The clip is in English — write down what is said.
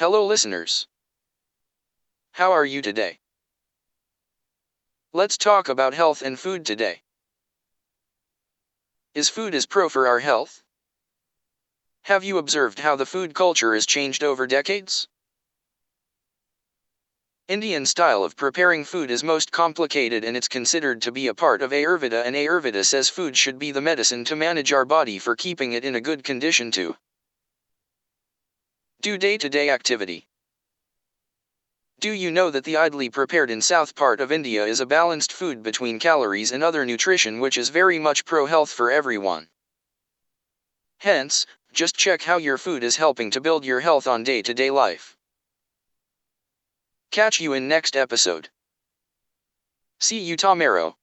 Hello, listeners. How are you today? Let's talk about health and food today. Is food is pro for our health? Have you observed how the food culture has changed over decades? Indian style of preparing food is most complicated and it's considered to be a part of Ayurveda and Ayurveda says food should be the medicine to manage our body for keeping it in a good condition to do day-to-day activity. Do you know that the idli prepared in south part of India is a balanced food between calories and other nutrition which is very much pro-health for everyone. Hence, just check how your food is helping to build your health on day-to-day life. Catch you in next episode. See you tomorrow.